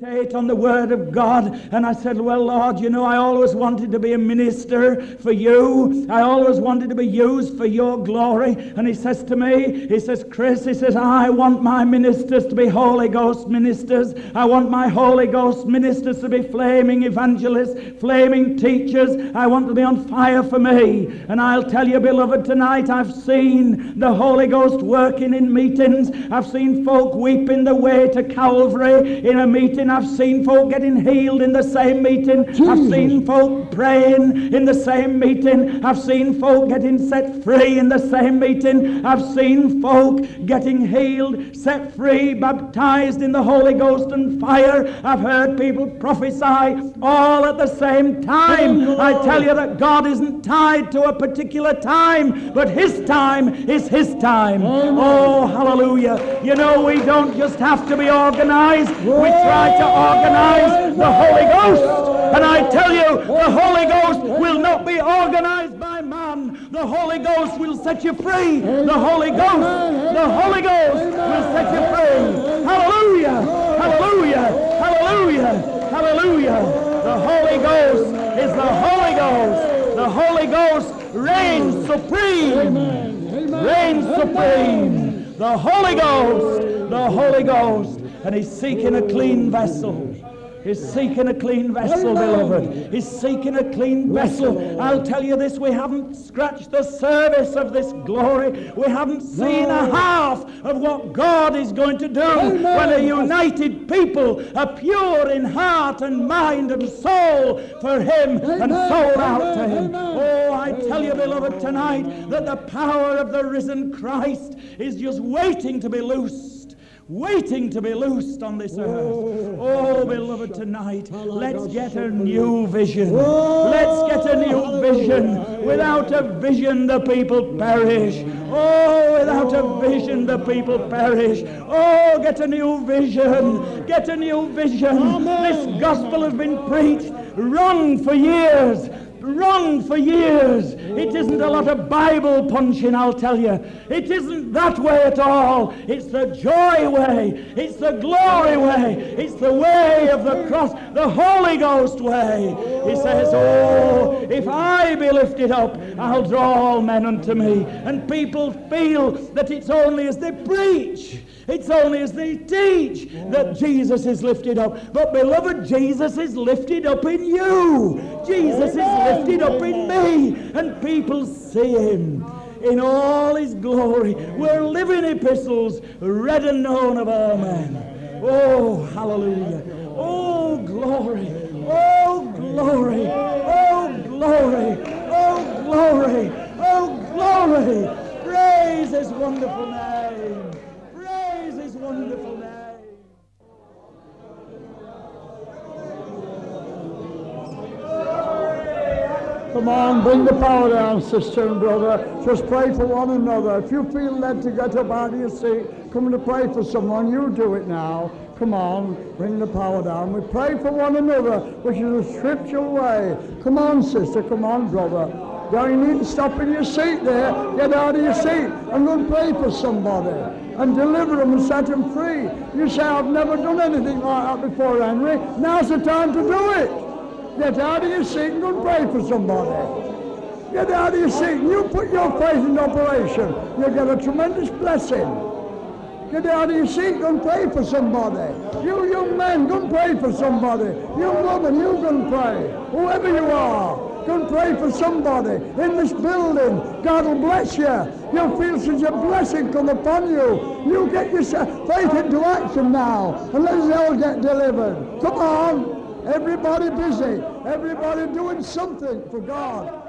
meditate on the Word of God. And I said, Well, Lord, you know, I always wanted to be a minister for you. I always wanted to be used for your glory. And he says to me, He says, Chris, he says, I want my ministers to be Holy Ghost ministers. I want my Holy Ghost ministers to be flaming evangelists, flaming teachers. I want to be on fire for me. And I'll tell you, beloved, tonight I've seen the Holy Ghost working in meetings. I've seen folk weeping the way to Calvary in a meeting. I've seen folk getting healed in the same meeting. Jesus. I've seen folk praying in the same meeting. I've seen folk getting set free in the same meeting. I've seen folk getting healed, set free, baptized in the Holy Ghost and fire. I've heard people prophesy all at the same time. I tell you that God isn't tied to a particular time, but His time is His time. Oh, hallelujah. You know, we don't just have to be organized. We try to organize the Holy Ghost. And I tell you, the Holy Ghost will not be organized by man. The Holy Ghost will set you free. The Holy Ghost, the Holy Ghost will set you free. Hallelujah! Hallelujah! Hallelujah! Hallelujah! The Holy Ghost is the Holy Ghost. The Holy Ghost reigns supreme. Reigns supreme. The Holy Ghost. The Holy Ghost and he's seeking a clean vessel. He's seeking a clean vessel, beloved. He's seeking a clean vessel. I'll tell you this we haven't scratched the surface of this glory. We haven't seen a half of what God is going to do when a united people are pure in heart and mind and soul for Him and sold out to Him. Oh, I tell you, beloved, tonight that the power of the risen Christ is just waiting to be loose waiting to be loosed on this earth. Oh, oh beloved, tonight, let's get a new vision. Let's get a new vision. Without a vision, the people perish. Oh, without a vision, the people perish. Oh, get a new vision. Get a new vision. This gospel has been preached wrong for years wrong for years. It isn't a lot of Bible punching, I'll tell you. It isn't that way at all. It's the joy way. It's the glory way. It's the way of the cross, the Holy Ghost way. He says, Oh, if I be lifted up, I'll draw all men unto me. And people feel that it's only as they preach it's only as they teach that Jesus is lifted up. But beloved, Jesus is lifted up in you. Jesus is lifted up in me. And people see him in all his glory. We're living epistles, read and known of all men. Oh, hallelujah. Oh, glory. Oh, glory. Oh, glory. Oh, glory. Oh, glory. Praise his wonderful name wonderful name. Come on, bring the power down, sister and brother. Just pray for one another. If you feel led to get up out of your seat, come to pray for someone, you do it now. Come on, bring the power down. We pray for one another, which is a scriptural way. Come on, sister. Come on, brother. Don't you need to stop in your seat there. Get out of your seat and go pray for somebody and deliver them and set them free. You say, I've never done anything like that before, Henry. Now's the time to do it. Get out of your seat and go pray for somebody. Get out of your seat and you put your faith in operation. You'll get a tremendous blessing. Get out of your seat, go and pray for somebody. You young men, go and pray for somebody. Young woman, you go and pray. Whoever you are. Go and pray for somebody in this building. God will bless you. You'll feel such a blessing come upon you. You get your faith into action now and let us all get delivered. Come on. Everybody busy. Everybody doing something for God.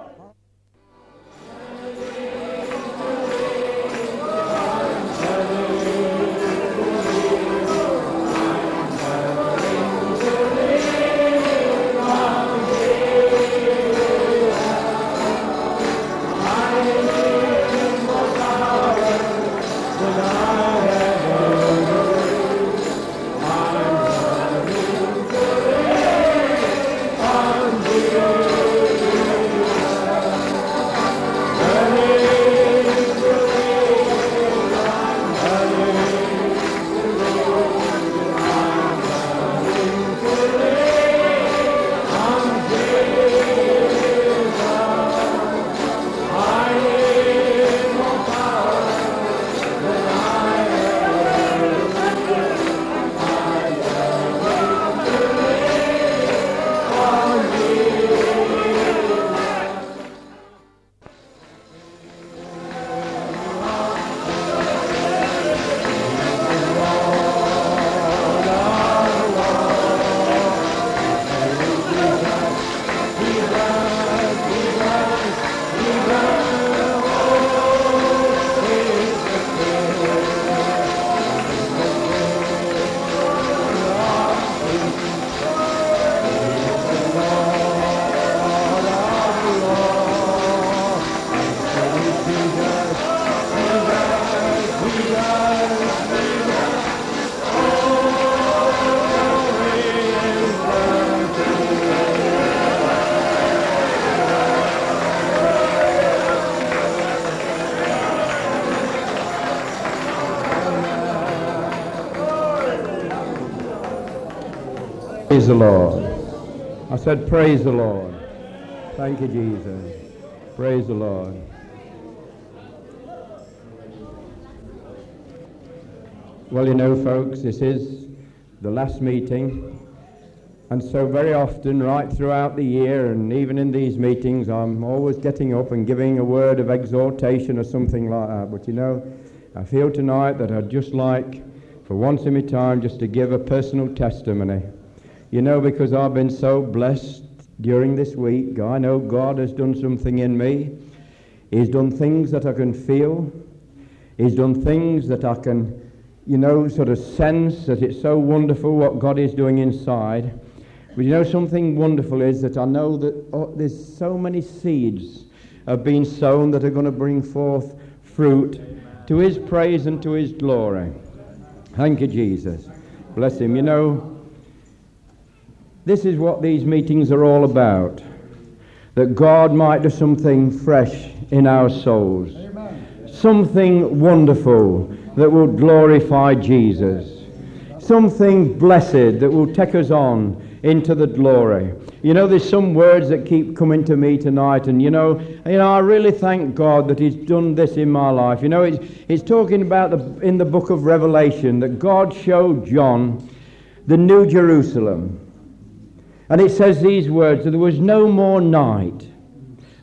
The Lord. I said, Praise the Lord. Thank you, Jesus. Praise the Lord. Well, you know, folks, this is the last meeting. And so, very often, right throughout the year, and even in these meetings, I'm always getting up and giving a word of exhortation or something like that. But you know, I feel tonight that I'd just like, for once in my time, just to give a personal testimony. You know, because I've been so blessed during this week. I know God has done something in me. He's done things that I can feel. He's done things that I can, you know, sort of sense that it's so wonderful what God is doing inside. But you know, something wonderful is that I know that oh, there's so many seeds have been sown that are going to bring forth fruit to His praise and to His glory. Thank you, Jesus. Bless Him. You know, this is what these meetings are all about. That God might do something fresh in our souls. Something wonderful that will glorify Jesus. Something blessed that will take us on into the glory. You know, there's some words that keep coming to me tonight, and you know, you know, I really thank God that He's done this in my life. You know, it's, it's talking about the, in the book of Revelation that God showed John the New Jerusalem. And it says these words there was no more night.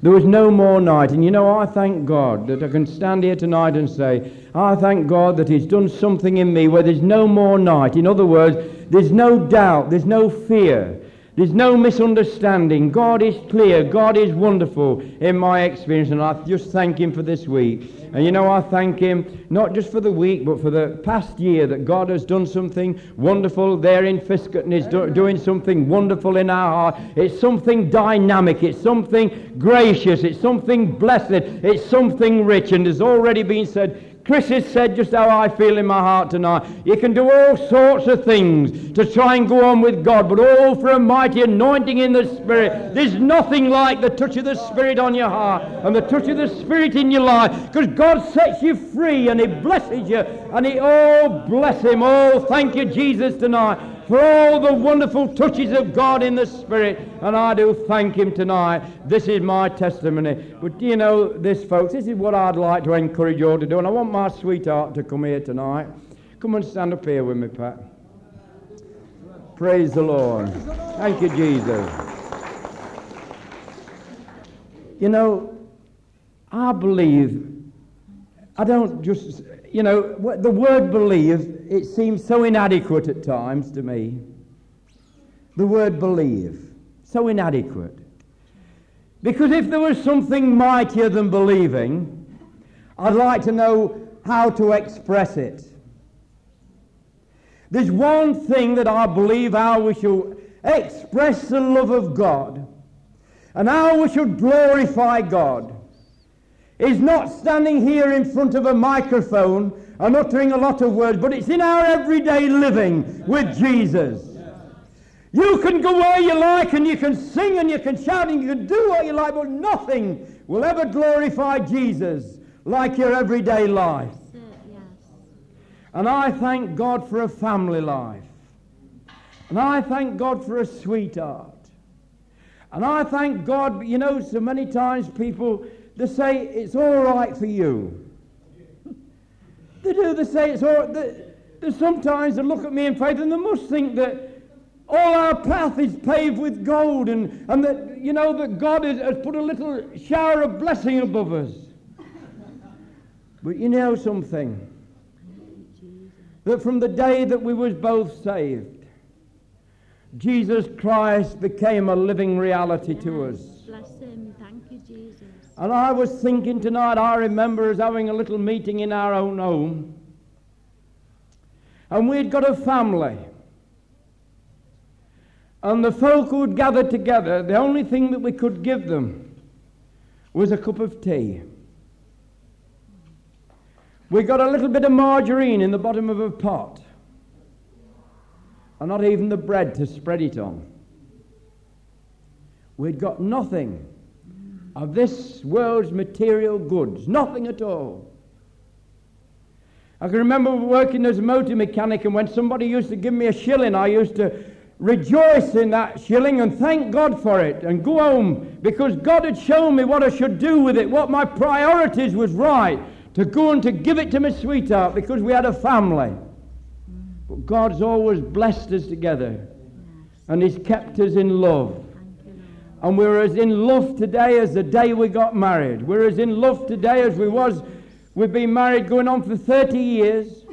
There was no more night. And you know, I thank God that I can stand here tonight and say, I thank God that He's done something in me where there's no more night. In other words, there's no doubt, there's no fear, there's no misunderstanding. God is clear, God is wonderful in my experience, and I just thank Him for this week. And you know, I thank Him not just for the week, but for the past year that God has done something wonderful there in Fiskerton, is do- doing something wonderful in our heart. It's something dynamic, it's something gracious, it's something blessed, it's something rich, and has already been said Chris has said just how I feel in my heart tonight. You can do all sorts of things to try and go on with God, but all for a mighty anointing in the Spirit. There's nothing like the touch of the Spirit on your heart and the touch of the Spirit in your life because God sets you free and He blesses you. And He, oh, bless Him. Oh, thank you, Jesus, tonight for all the wonderful touches of God in the Spirit. And I do thank Him tonight. This is my testimony. But do you know this, folks? This is what I'd like to encourage you all to do. And I want my sweetheart to come here tonight. Come and stand up here with me, Pat. Praise the Lord. Thank you, Jesus. You know, I believe, I don't just you know, the word believe, it seems so inadequate at times to me. The word believe, so inadequate. Because if there was something mightier than believing, I'd like to know how to express it. There's one thing that I believe how we shall express the love of God and how we should glorify God is not standing here in front of a microphone and uttering a lot of words, but it's in our everyday living with Jesus. You can go where you like and you can sing and you can shout and you can do what you like, but nothing will ever glorify Jesus like your everyday life. And I thank God for a family life. And I thank God for a sweetheart. And I thank God, you know, so many times people they say it's all right for you. they do. They say it's all. They, they sometimes they look at me in faith and they must think that all our path is paved with gold and, and that you know that God has, has put a little shower of blessing above us. But you know something? That from the day that we was both saved, Jesus Christ became a living reality to us. And I was thinking tonight, I remember us having a little meeting in our own home. And we'd got a family. And the folk who'd gathered together, the only thing that we could give them was a cup of tea. We got a little bit of margarine in the bottom of a pot. And not even the bread to spread it on. We'd got nothing of this world's material goods. Nothing at all. I can remember working as a motor mechanic, and when somebody used to give me a shilling, I used to rejoice in that shilling and thank God for it and go home because God had shown me what I should do with it, what my priorities was right to go and to give it to my sweetheart because we had a family. But God's always blessed us together and He's kept us in love. And we're as in love today as the day we got married. We're as in love today as we was. We've been married going on for 30 years.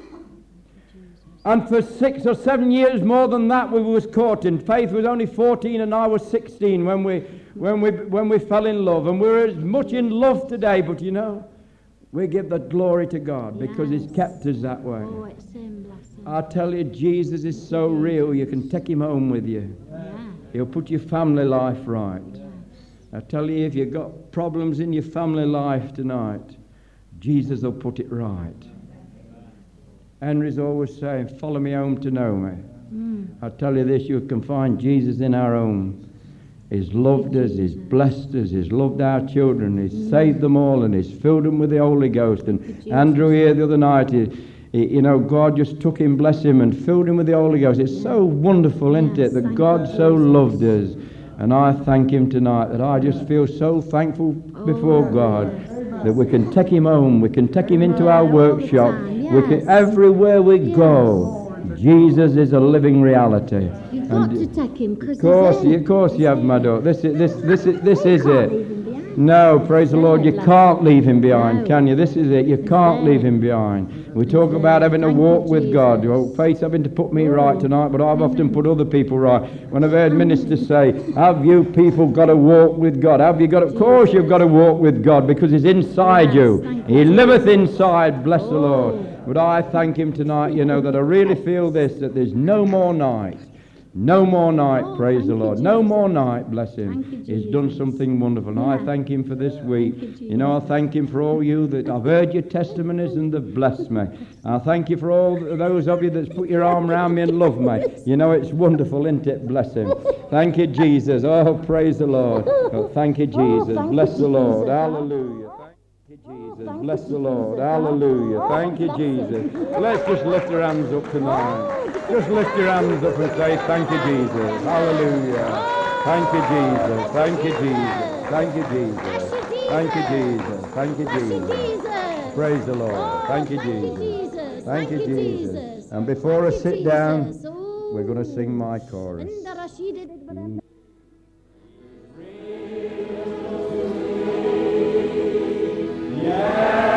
And for six or seven years more than that, we was courting. Faith was only 14 and I was 16 when we, when we, when we fell in love. And we're as much in love today, but you know, we give the glory to God because He's kept us that way. Oh, it's him, bless him. I tell you, Jesus is so real, you can take Him home with you. yeah. He'll put your family life right. I tell you, if you've got problems in your family life tonight, Jesus will put it right. Henry's always saying, Follow me home to know me. I tell you this, you can find Jesus in our home. He's loved us, He's blessed us, He's loved our children, He's saved them all, and He's filled them with the Holy Ghost. And Andrew here the other night, he- you know, God just took him, bless him, and filled him with the Holy Ghost. It's so wonderful, isn't Yes, it, that God so loved us. And I thank Him tonight that I just feel so thankful before God that we can take Him home, we can take Him into our workshop, we can, everywhere we go. Jesus is a living reality. You've got And to take him because of course, you- of course you have, my daughter. This is this this is this is it. leave him behind. No, praise the Lord, you can't leave him behind, can you? This is it. You can't leave him behind. We talk about having to walk with God. Well, Faith's having to put me right tonight, but I've often put other people right. When I've heard ministers say, Have you people got to walk with God? Have you got to? Of course you've got to walk with God because He's inside you. He liveth inside, bless the Lord. Oh. Oh. But I thank Him tonight, you know, that I really feel this, that there's no more night. No more night, Oh, praise the you, Lord. No more night, bless Him. You, He's done something wonderful. And I thank Him for this week. You, You know, I thank Him for all you that I've heard your testimonies and they've blessed me. I thank you for all those of you that's put your arm around me and love me. You know, it's wonderful, isn't it? Bless Him. Thank you, Jesus. Oh, praise the Lord. Oh, thank you, oh, Jesus. thank Bless you, the Lord. Jesus. Hallelujah. Thank you, Jesus. thank Bless the Lord. Jesus. Hallelujah. Oh, Thank you, Jesus. him. Let's just lift our hands up tonight. Just lift your hands up and say, Thank you, Jesus. Hallelujah. Thank you, Jesus. Thank you, Jesus. Thank you, Jesus. Thank you, Jesus. Thank you, Jesus. Praise the Lord. Oh, Thank you, Jesus. Thank you, Jesus. And before I sit down, Oh. we're going to sing my chorus. Amém.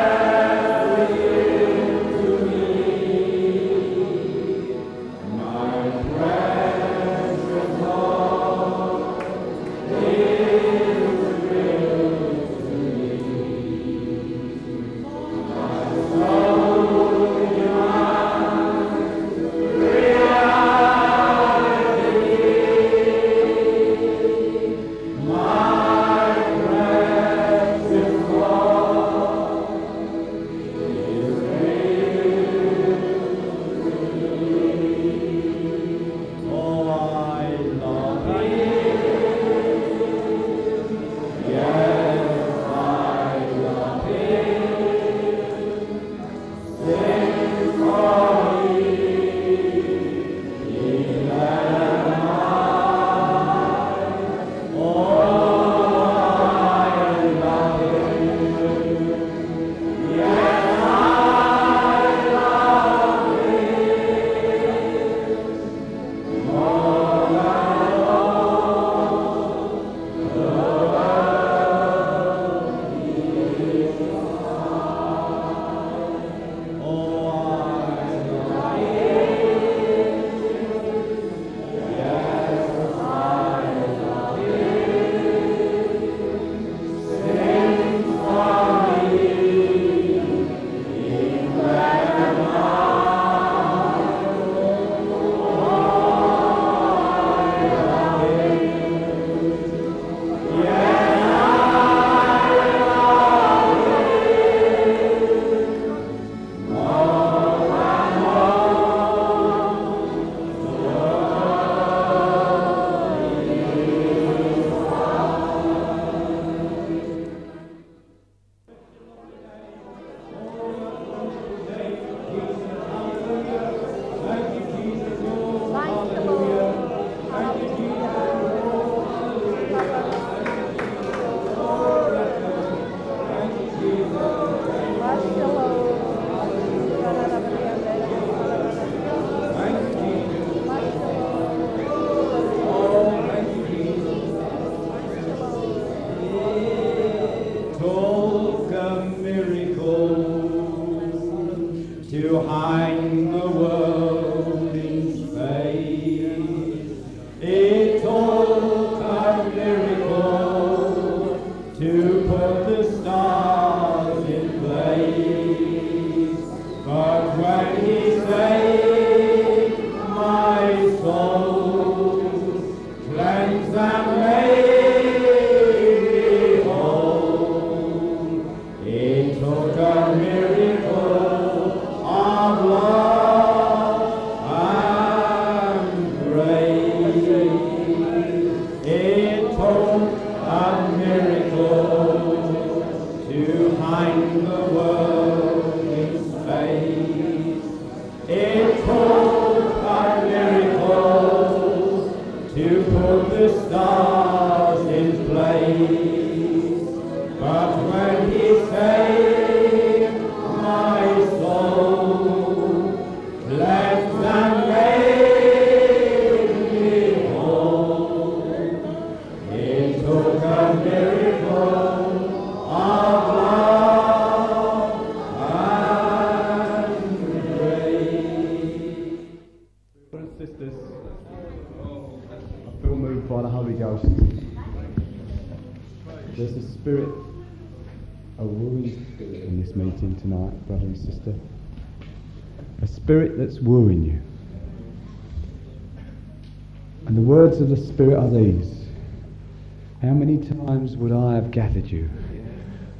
Have gathered you?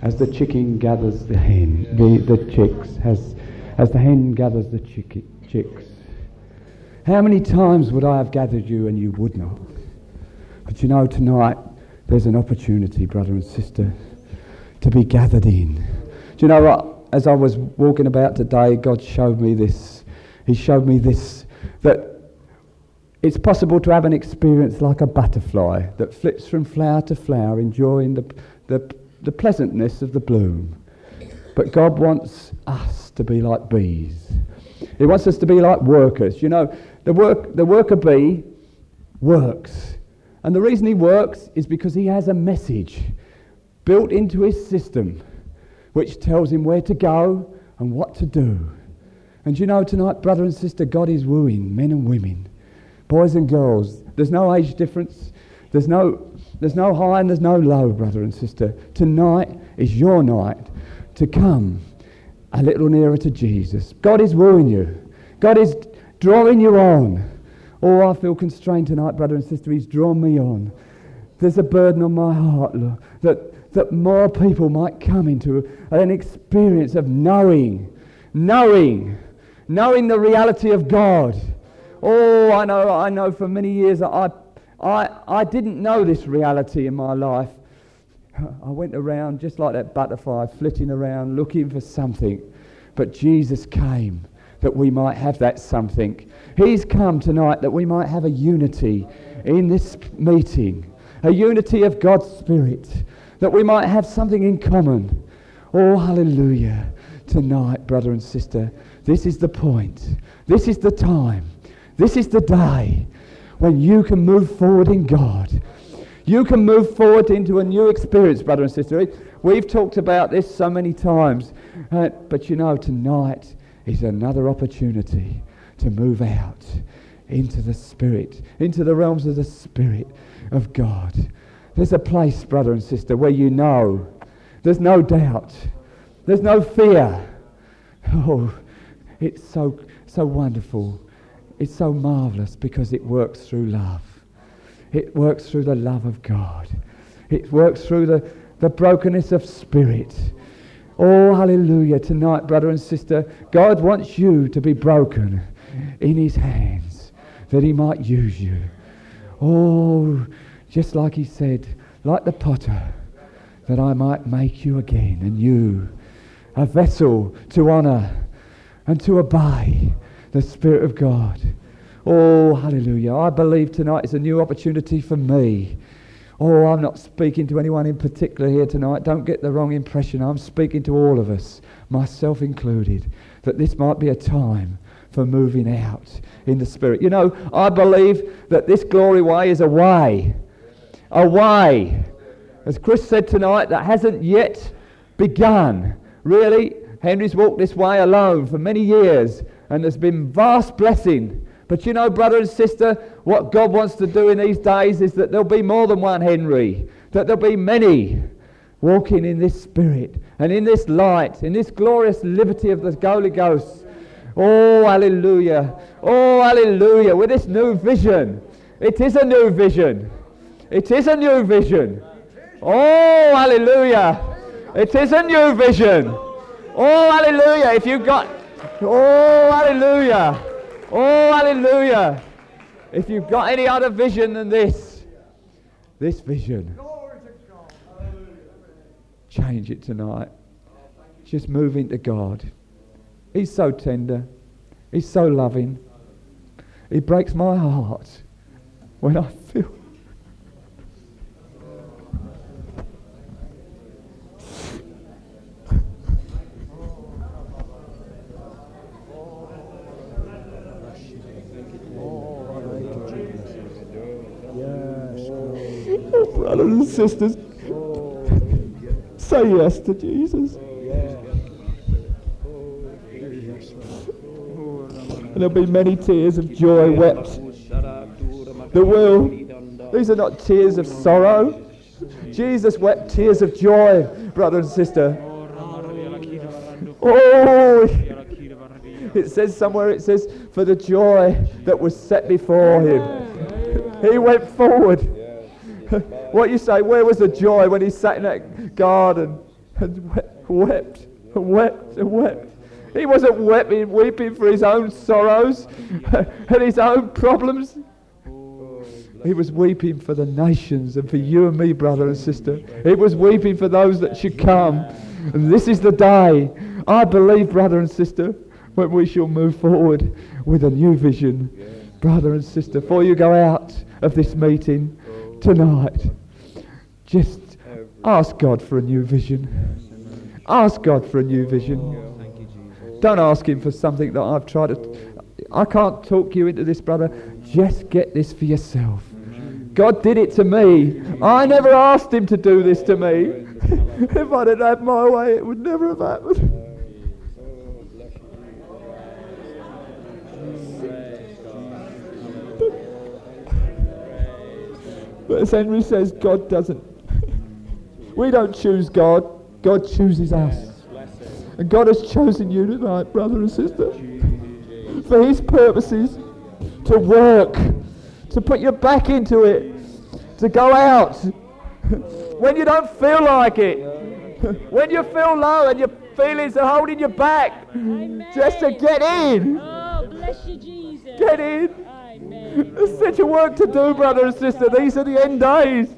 As the chicken gathers the hen, the, the chicks, as, as the hen gathers the chick, chicks. How many times would I have gathered you and you would not? But you know, tonight there's an opportunity, brother and sister, to be gathered in. Do you know what? As I was walking about today, God showed me this. He showed me this that it's possible to have an experience like a butterfly that flits from flower to flower, enjoying the, the, the pleasantness of the bloom. But God wants us to be like bees. He wants us to be like workers. You know, the, work, the worker bee works. And the reason he works is because he has a message built into his system which tells him where to go and what to do. And you know, tonight, brother and sister, God is wooing men and women, boys and girls. There's no age difference. There's no, there's no high and there's no low, brother and sister. Tonight is your night to come a little nearer to Jesus. God is wooing you. God is drawing you on. Oh, I feel constrained tonight, brother and sister. He's drawn me on. There's a burden on my heart, Lord, that, that more people might come into an experience of knowing, knowing, knowing the reality of God. Oh, I know, I know for many years I, I, I didn't know this reality in my life. I went around just like that butterfly, flitting around looking for something. But Jesus came that we might have that something. He's come tonight that we might have a unity in this meeting, a unity of God's Spirit, that we might have something in common. Oh, hallelujah. Tonight, brother and sister, this is the point. This is the time. This is the day when you can move forward in God. You can move forward into a new experience, brother and sister. We've talked about this so many times. Uh, but you know, tonight is another opportunity to move out into the Spirit, into the realms of the Spirit of God. There's a place, brother and sister, where you know there's no doubt, there's no fear. Oh, it's so, so wonderful. It's so marvelous because it works through love. It works through the love of God. It works through the, the brokenness of spirit. Oh, hallelujah. Tonight, brother and sister, God wants you to be broken in his hands that he might use you. Oh, just like he said, like the potter, that I might make you again and you a vessel to honor and to obey the Spirit of God. Oh, hallelujah. I believe tonight is a new opportunity for me. Oh, I'm not speaking to anyone in particular here tonight. Don't get the wrong impression. I'm speaking to all of us, myself included, that this might be a time for moving out in the Spirit. You know, I believe that this glory way is a way. A way. As Chris said tonight, that hasn't yet begun. Really, Henry's walked this way alone for many years, and there's been vast blessing But you know, brother and sister, what God wants to do in these days is that there'll be more than one Henry, that there'll be many walking in this spirit and in this light, in this glorious liberty of the Holy Ghost. Oh, hallelujah. Oh, hallelujah. With this new vision. It is a new vision. It is a new vision. Oh, hallelujah. It is a new vision. Oh, hallelujah. If you've got. Oh, hallelujah. Oh, hallelujah. If you've got any other vision than this, this vision, change it tonight. Just move into God. He's so tender. He's so loving. He breaks my heart when I feel. Brothers and sisters, say yes to Jesus. And there'll be many tears of joy wept. There will. These are not tears of sorrow. Jesus wept tears of joy, brother and sister. Oh, it says somewhere, it says, for the joy that was set before him. He went forward. What you say, where was the joy when he sat in that garden and wept and wept and wept? He wasn't weeping, weeping for his own sorrows and his own problems. He was weeping for the nations and for you and me, brother and sister. He was weeping for those that should come. And this is the day, I believe, brother and sister, when we shall move forward with a new vision. Brother and sister, before you go out of this meeting tonight, just ask God for a new vision. Ask God for a new vision. Don't ask Him for something that I've tried to. I can't talk you into this, brother. Just get this for yourself. God did it to me. I never asked Him to do this to me. if I'd had my way, it would never have happened. But as Henry says, God doesn't. We don't choose God, God chooses us. And God has chosen you tonight, brother and sister, for His purposes to work, to put your back into it, to go out when you don't feel like it, when you feel low and your feelings are holding you back, Amen. just to get in. Oh, bless you, Jesus. Get in. There's such a work to do, brother and sister. These are the end days.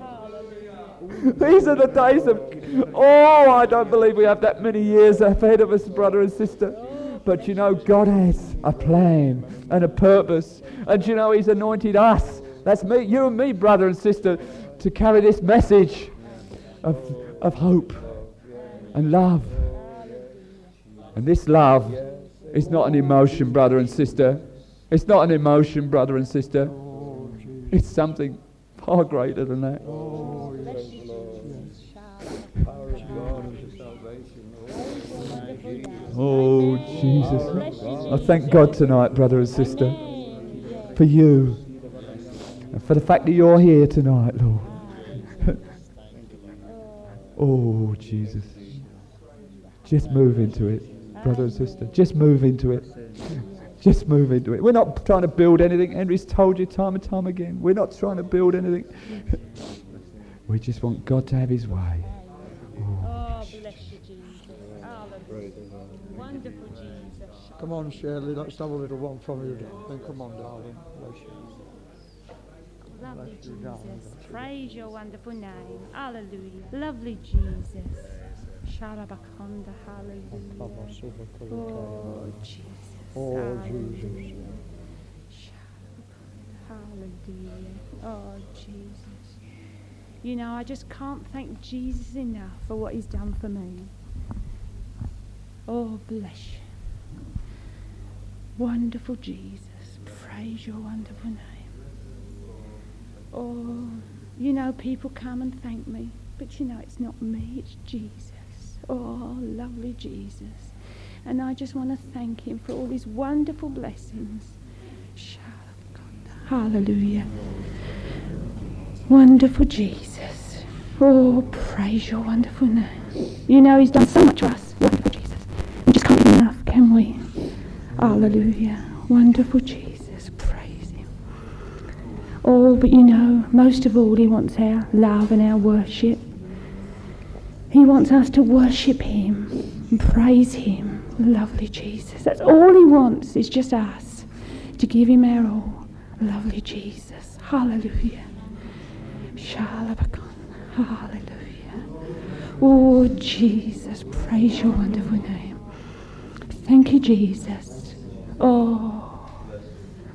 These are the days of. Oh, I don't believe we have that many years ahead of us, brother and sister. But you know, God has a plan and a purpose. And you know, He's anointed us. That's me, you and me, brother and sister, to carry this message of, of hope and love. And this love is not an emotion, brother and sister. It's not an emotion, brother and sister. It's something far greater than that. Oh, Jesus. I thank God tonight, brother and sister, for you and for the fact that you're here tonight, Lord. oh, Jesus. Just move into it, brother and sister. Just move into it. Just move into it. We're not trying to build anything. Henry's told you time and time again. We're not trying to build anything. we just want God to have his way. Oh, bless you, Jesus. Hallelujah. Wonderful Jesus. Come on, Shirley, let's have a little one from you. Then come on, darling. Bless you. Lovely darling. Jesus. Praise your wonderful name. Hallelujah. Lovely Jesus. Sharabakonda. Hallelujah. Oh, Jesus. Oh, Jesus. Hallelujah. Oh, Jesus. You know, I just can't thank Jesus enough for what he's done for me. Oh, bless you. Wonderful Jesus. Praise your wonderful name. Oh, you know, people come and thank me, but you know, it's not me, it's Jesus. Oh, lovely Jesus. And I just want to thank him for all his wonderful blessings. Hallelujah. Wonderful Jesus. Oh, praise your wonderful name. You know, He's done so much for us. Wonderful Jesus. We just can't get enough, can we? Hallelujah. Wonderful Jesus. Praise Him. Oh, but you know, most of all, He wants our love and our worship. He wants us to worship Him and praise Him. Lovely Jesus. That's all He wants, is just us to give Him our all. Lovely Jesus. Hallelujah. Shalabakon. Hallelujah. Oh, Jesus. Praise your wonderful name. Thank you, Jesus. Oh,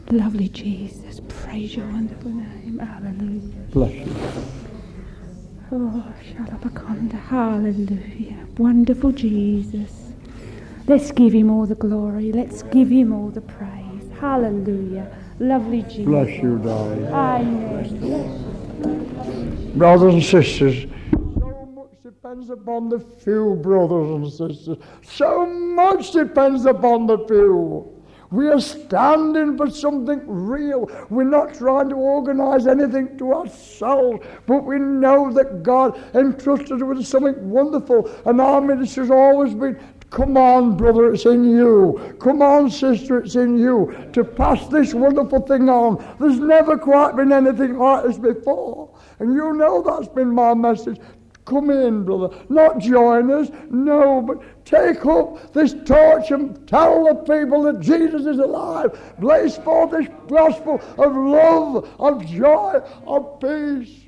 lovely Jesus. Praise your wonderful name. Hallelujah. Bless you. Oh, Shalabakonda. Hallelujah. Wonderful Jesus. Let's give him all the glory. Let's give him all the praise. Hallelujah. Lovely Jesus. Bless you, darling. Amen. Brothers and sisters, so much depends upon the few, brothers and sisters. So much depends upon the few. We are standing for something real. We're not trying to organize anything to ourselves, but we know that God entrusted us with something wonderful. And our minister's always been Come on, brother, it's in you. Come on, sister, it's in you to pass this wonderful thing on. There's never quite been anything like this before. And you know that's been my message. Come in, brother. Not join us, no, but take up this torch and tell the people that Jesus is alive. Blaze forth this gospel of love, of joy, of peace.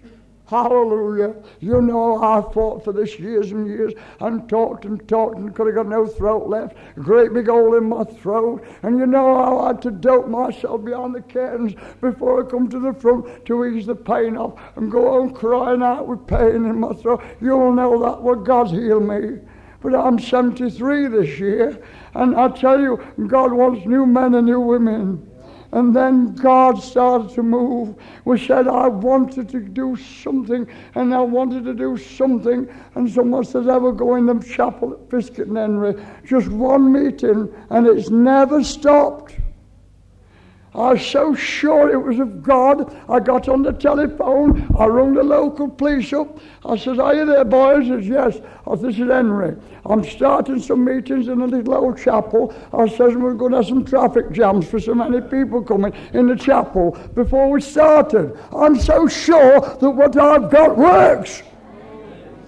Hallelujah. You know, I fought for this years and years and talked and talked and could have got no throat left. A great big hole in my throat. And you know, I had to dope myself behind the curtains before I come to the front to ease the pain off and go on crying out with pain in my throat. You'll know that when God healed me. But I'm 73 this year, and I tell you, God wants new men and new women. And then God started to move. We said, I wanted to do something, and I wanted to do something. And someone says, ever go in the chapel at Fiskerton Henry? Just one meeting, and it's never stopped. I was so sure it was of God. I got on the telephone. I rung the local police up. I said, Are you there, boys? Says, Yes. I said, This is Henry. I'm starting some meetings in a little old chapel. I says, We're going to have some traffic jams for so many people coming in the chapel before we started. I'm so sure that what I've got works.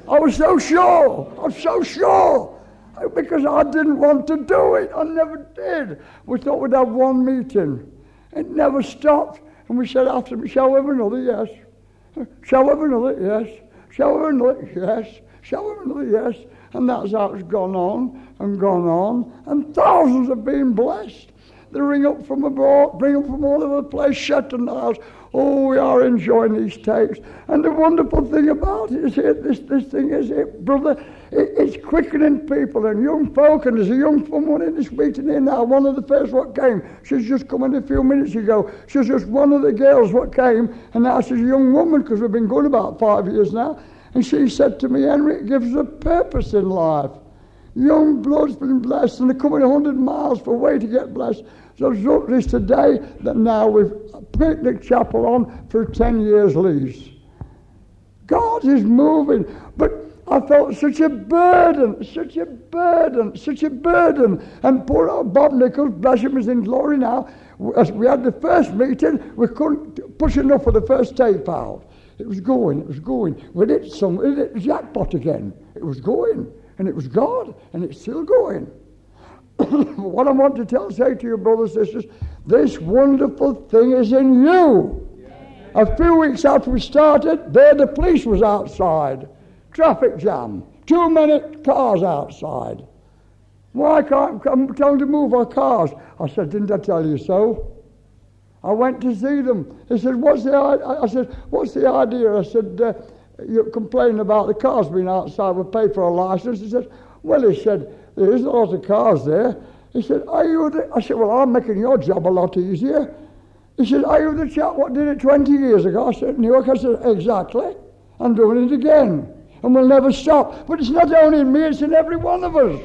I was so sure. I'm so sure. Because I didn't want to do it. I never did. We thought we'd have one meeting. It never stopped. And we said after him, shall we have another? Yes. Shall we have another? Yes. Shall we have another? Yes. Shall we have another? Yes. And that's how it's gone on and gone on. And thousands have been blessed. They ring up from abroad, bring up from all over the place, Shetland Isles. Oh, we are enjoying these tapes. And the wonderful thing about it is it, this, this thing is it, brother, it's quickening people and young folk. And there's a young woman in this meeting here now, one of the first what came. She's just come in a few minutes ago. She's just one of the girls what came. And now she's a young woman because we've been going about five years now. And she said to me, Henry, it gives a purpose in life. Young blood's been blessed, and they're coming 100 miles for a way to get blessed. So it's up this today that now we've put the chapel on for 10 years lease. God is moving, but I felt such a burden, such a burden, such a burden. And poor old Bob Nichols, bless him, is in glory now. As we had the first meeting, we couldn't push enough for the first tape out. It was going, it was going. We did some, we did jackpot again. It was going, and it was God, and it's still going. what I want to tell, say to you, brothers and sisters, this wonderful thing is in you. A few weeks after we started, there the police was outside. Traffic jam. Too many cars outside. Why can't tell them to move our cars? I said, didn't I tell you so? I went to see them. He said, what's the I said, what's the idea? I said, uh, you're complaining about the cars being outside. We pay for a license. He said, well, he said, there is a lot of cars there. He said, are you the... I said, well, I'm making your job a lot easier. He said, are you the chap what did it 20 years ago? I said, New York. I said, exactly. I'm doing it again. And we'll never stop. But it's not only in me, it's in every one of us.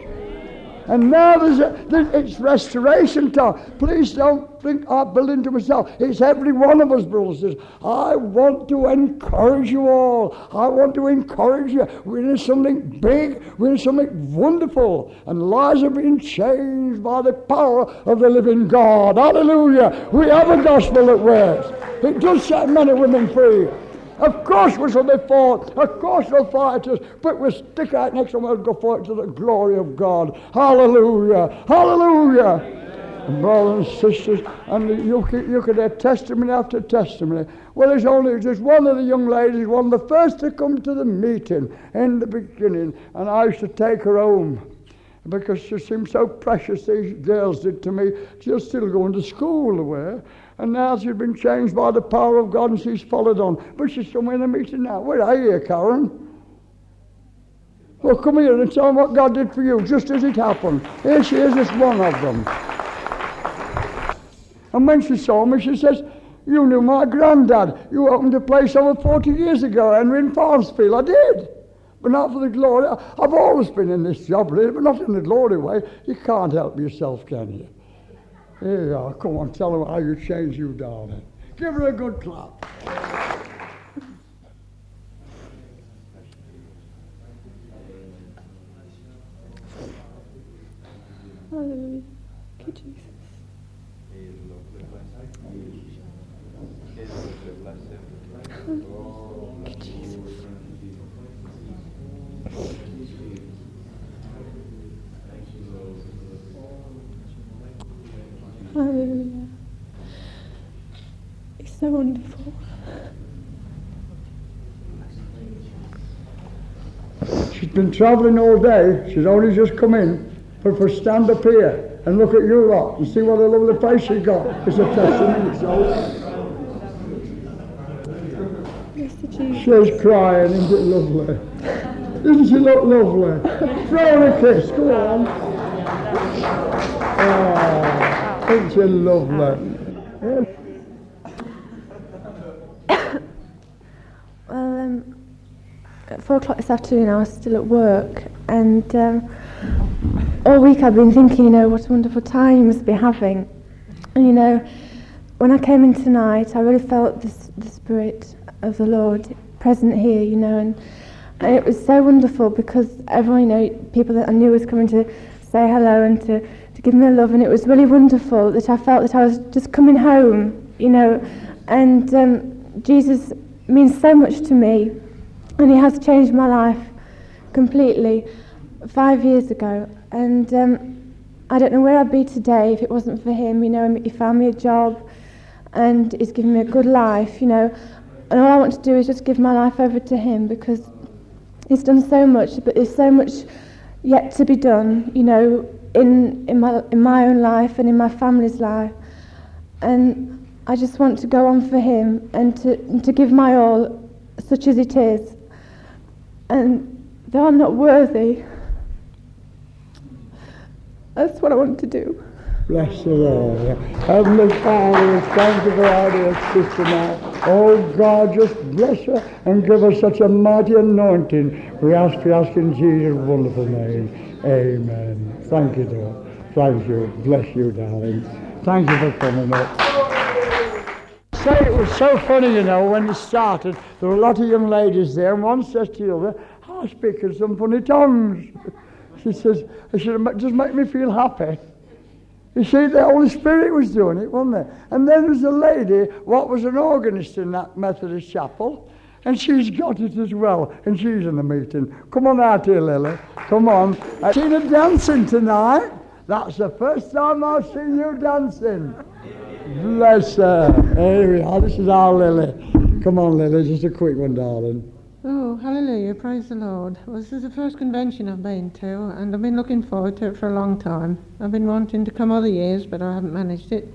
And now there's a, there's, it's restoration time. Please don't think I'm building to myself. It's every one of us, brothers. I want to encourage you all. I want to encourage you. We're in something big. We're in something wonderful. And lives are being changed by the power of the living God. Hallelujah. We have a gospel that works. It does set men and women free. Of course we shall be fought. Of course they'll fight us. But we'll stick out next time we'll go forward to the glory of God. Hallelujah. Hallelujah. And brothers and sisters, and you could, you could have testimony after testimony. Well, there's only just one of the young ladies, one of the first to come to the meeting in the beginning, and I used to take her home because she seemed so precious, these girls did to me. She's still going to school away. And now she's been changed by the power of God and she's followed on. But she's somewhere in the meeting now. Where are you, Karen? Well, come here and tell them what God did for you, just as it happened. Here she is, just one of them. And when she saw me, she says, You knew my granddad. You opened a place over 40 years ago, and in Farnsfield. I did. But not for the glory. I've always been in this job, really, but not in the glory way. You can't help yourself, can you? Here you uh, are. Come on, tell them how you changed you, darling. Give her a good clap. Hallelujah. Thank you, Jesus. Hallelujah. It's so wonderful. She's been travelling all day. She's only just come in. But for stand up here and look at you lot and see what a lovely face she's got. It's a testimony. So Bless you, Jesus. she's crying, isn't it lovely? Doesn't she look lovely? Throw her a kiss, go on. Oh, isn't she lovely? Well, um, at four o'clock this afternoon, I was still at work, and um, all week I've been thinking, you know, what a wonderful time you must be having. And you know, when I came in tonight, I really felt the, s- the Spirit of the Lord present here, you know, and, and it was so wonderful because everyone, you know, people that I knew was coming to say hello and to give me a love, and it was really wonderful that I felt that I was just coming home, you know, and um, Jesus means so much to me, and He has changed my life completely five years ago, and um, I don't know where I'd be today if it wasn't for him. You know, he found me a job, and he's given me a good life. You know, and all I want to do is just give my life over to him because he's done so much, but there's so much yet to be done. You know, in in my in my own life and in my family's life, and I just want to go on for him and to and to give my all, such as it is. And though I'm not worthy, that's what I want to do. Bless the Lord. Heavenly Father, thank you for our dear sister now. Oh God, just bless her and give her such a mighty anointing. We ask, we ask in Jesus' wonderful name. Amen. Thank you, dear. Thank you. Bless you, darling. Thank you for coming up. Say it was so funny, you know, when it started. There were a lot of young ladies there, and one says to the other, I speak in some funny tongues. She says, I should just make me feel happy. You see, the Holy Spirit was doing it, wasn't it? And then there's a lady, what was an organist in that Methodist chapel, and she's got it as well, and she's in the meeting. Come on out here, Lily. Come on. I've seen her dancing tonight. That's the first time I've seen you dancing. Bless her. Here we are. This is our Lily. Come on, Lily. Just a quick one, darling. Oh, hallelujah, praise the Lord. Well, this is the first convention I've been to, and I've been looking forward to it for a long time. I've been wanting to come other years, but I haven't managed it.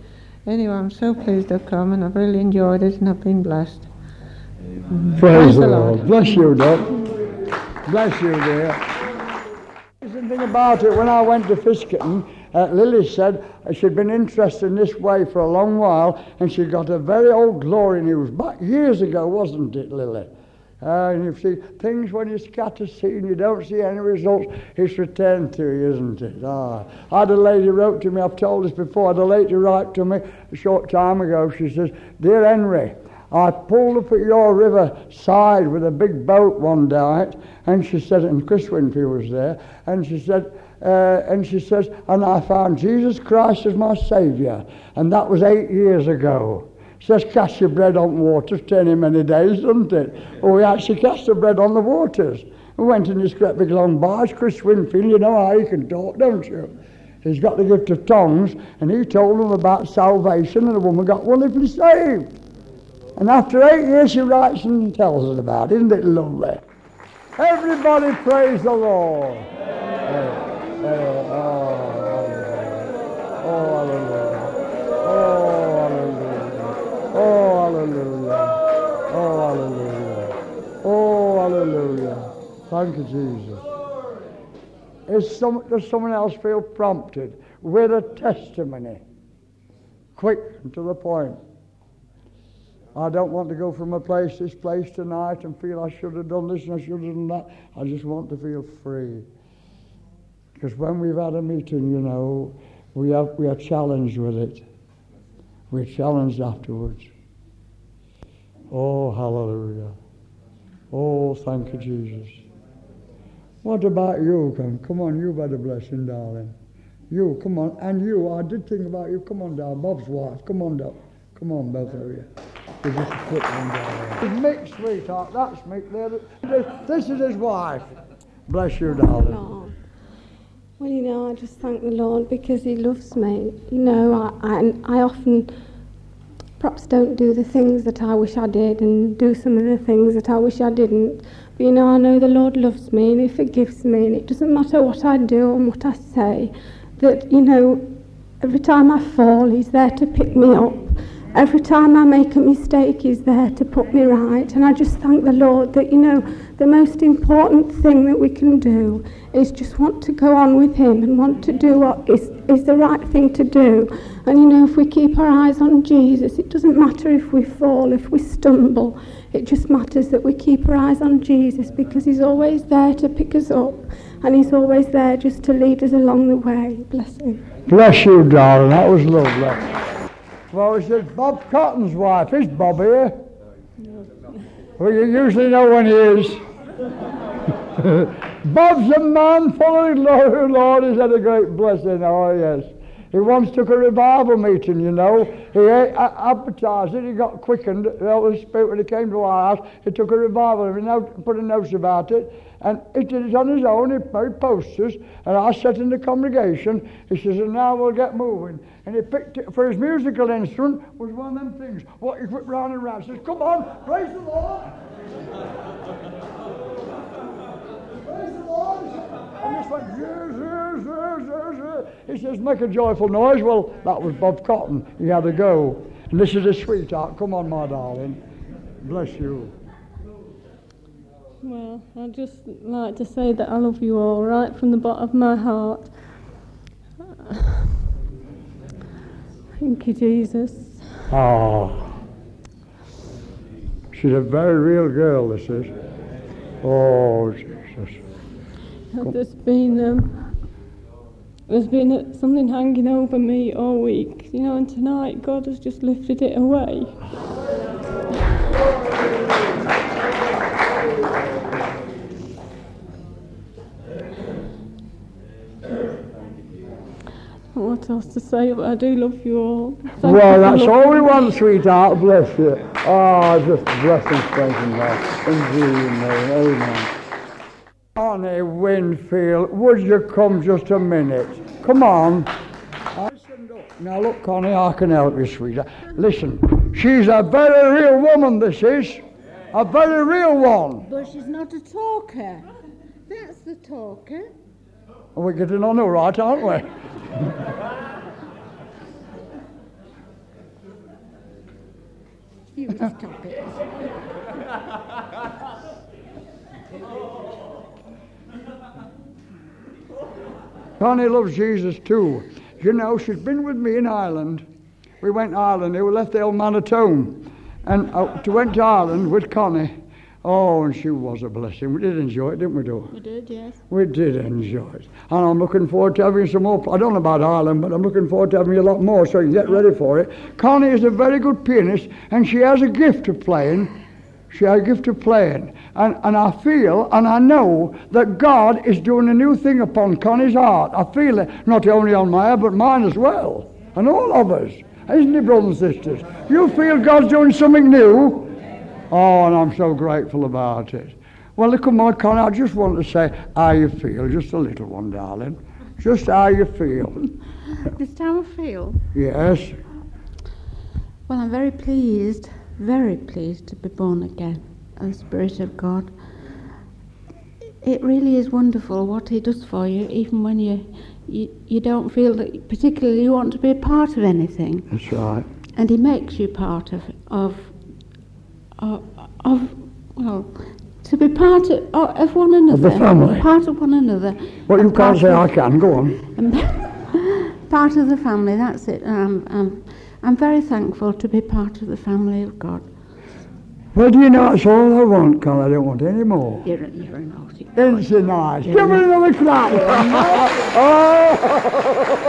Anyway, I'm so pleased I've come, and I've really enjoyed it, and I've been blessed. Praise the Lord. Bless you, Doc. Bless you, dear. Something about it, when I went to Fiskerton, uh, Lily said she'd been interested in this way for a long while, and she got a very old glory news back years ago, wasn't it, Lily? Uh, and you see things when you scatter seed and you don't see any results, it's returned to you, isn't it? Ah. I had a lady wrote to me, I've told this before, I had a lady write to me a short time ago. She says, Dear Henry, I pulled up at your river side with a big boat one night, and she said, and Chris Winfield was there, and she said, uh, and she says, and I found Jesus Christ as my Saviour, and that was eight years ago. Says, cast your bread on the waters, turning many days, doesn't it? Well, we actually cast the bread on the waters. We went in this great big long barge, Chris Winfield, you know how he can talk, don't you? He's got the gift of tongues, and he told them about salvation, and the woman got wonderfully saved. And after eight years, she writes and tells us about it. Isn't it lovely? Everybody praise the Lord. Hallelujah. Oh, hallelujah. Oh, hallelujah. Thank you, Jesus. Is some, does someone else feel prompted with a testimony? Quick and to the point. I don't want to go from a place this place tonight and feel I should have done this and I should have done that. I just want to feel free. Because when we've had a meeting, you know, we, have, we are challenged with it. We're challenged afterwards. Oh, hallelujah. Oh, thank you, Jesus. What about you? Come, come on, you better blessing, darling. You, come on. And you, I did think about you. Come on down. Bob's wife. Come on down. Come on, both of you. Us a quick one down. Mick, sweetheart. That's Mick there. This is his wife. Bless you, darling. Lord. Well, you know, I just thank the Lord because He loves me. You know, I, I, I often perhaps don't do the things that I wish I did and do some of the things that I wish I didn't. But you know, I know the Lord loves me and He forgives me, and it doesn't matter what I do and what I say, that, you know, every time I fall, He's there to pick me up. Every time I make a mistake, He's there to put me right. And I just thank the Lord that, you know, the most important thing that we can do is just want to go on with Him and want to do what is, is the right thing to do. And, you know, if we keep our eyes on Jesus, it doesn't matter if we fall, if we stumble. It just matters that we keep our eyes on Jesus because He's always there to pick us up and He's always there just to lead us along the way. Bless Him. Bless you, darling. That was lovely. Well, he says, Bob Cotton's wife. Is Bob here? Well, you usually know when he is. Bob's a man full of glory. Lord, he's had a great blessing. Oh, yes. He once took a revival meeting, you know. He advertised it. He got quickened. The Holy Spirit, when he came to our house, he took a revival. He put a note about it. And he did it on his own. He made posters. And I sat in the congregation. He says, and now we'll get moving. And he picked it for his musical instrument was one of them things. What he put round and round. He says, come on, praise the Lord. praise the Lord. And this went. He says, make a joyful noise. Well, that was Bob Cotton. He had to go. And this is a sweetheart. Come on, my darling. Bless you. Well, I'd just like to say that I love you all right from the bottom of my heart. Thank you, Jesus. Oh. She's a very real girl, this is. Oh. There's been um, there's been something hanging over me all week, you know, and tonight God has just lifted it away. what else to say, but I do love you all. Thank well, you that's all we want, sweetheart. Bless you. Oh, just blessings, praise God. In Jesus' name, amen. Connie Winfield, would you come just a minute? Come on. Now look, Connie, I can help you, sweetheart. Listen, she's a very real woman, this is. A very real one. But she's not a talker. That's the talker. We're getting on all right, aren't we? you stop it. Connie loves Jesus too. You know, she's been with me in Ireland. We went to Ireland. We left the old man at home. And uh, to went to Ireland with Connie. Oh, and she was a blessing. We did enjoy it, didn't we, do? We did, yes. We did enjoy it. And I'm looking forward to having some more. I don't know about Ireland, but I'm looking forward to having a lot more so you can get ready for it. Connie is a very good pianist, and she has a gift of playing. A gift of playing. And, and I feel and I know that God is doing a new thing upon Connie's heart. I feel it not only on my but mine as well. And all of us. Isn't it, brothers and sisters? You feel God's doing something new? Oh, and I'm so grateful about it. Well, look at my Connie. I just want to say how you feel. Just a little one, darling. Just how you feel. This time I feel. Yes. Well, I'm very pleased, very pleased to be born again of the Spirit of God. It really is wonderful what He does for you, even when you, you, you don't feel that particularly you want to be a part of anything. That's right. And He makes you part of, of, of, of well, to be part of, of one another. family. Part of one another. Well, you can't say of- I can. Go on. part of the family, that's it. Um, um, I'm very thankful to be part of the family of God. Well, do you know that's all I want, Carl? I don't want any more. You're, a- you're a naughty. Isn't it nice? Give me another clap. oh!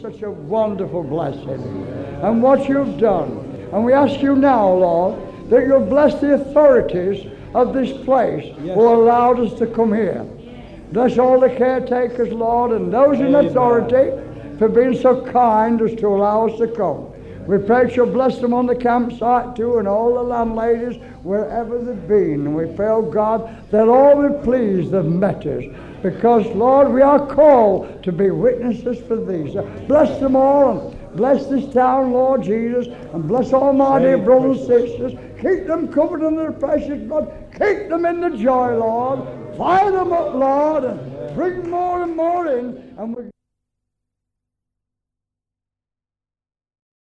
such a wonderful blessing and what you've done. And we ask you now, Lord, that you'll bless the authorities of this place who allowed us to come here. Bless all the caretakers, Lord, and those in authority for being so kind as to allow us to come. We pray that you'll bless them on the campsite too and all the landladies wherever they've been. And we pray, oh God, that all be pleased have met us. Because, Lord, we are called to be witnesses for these. Bless them all and bless this town, Lord Jesus, and bless all my dear brothers and sisters. Keep them covered in the precious blood. Keep them in the joy, Lord. Fire them up, Lord, and bring more and more in. And we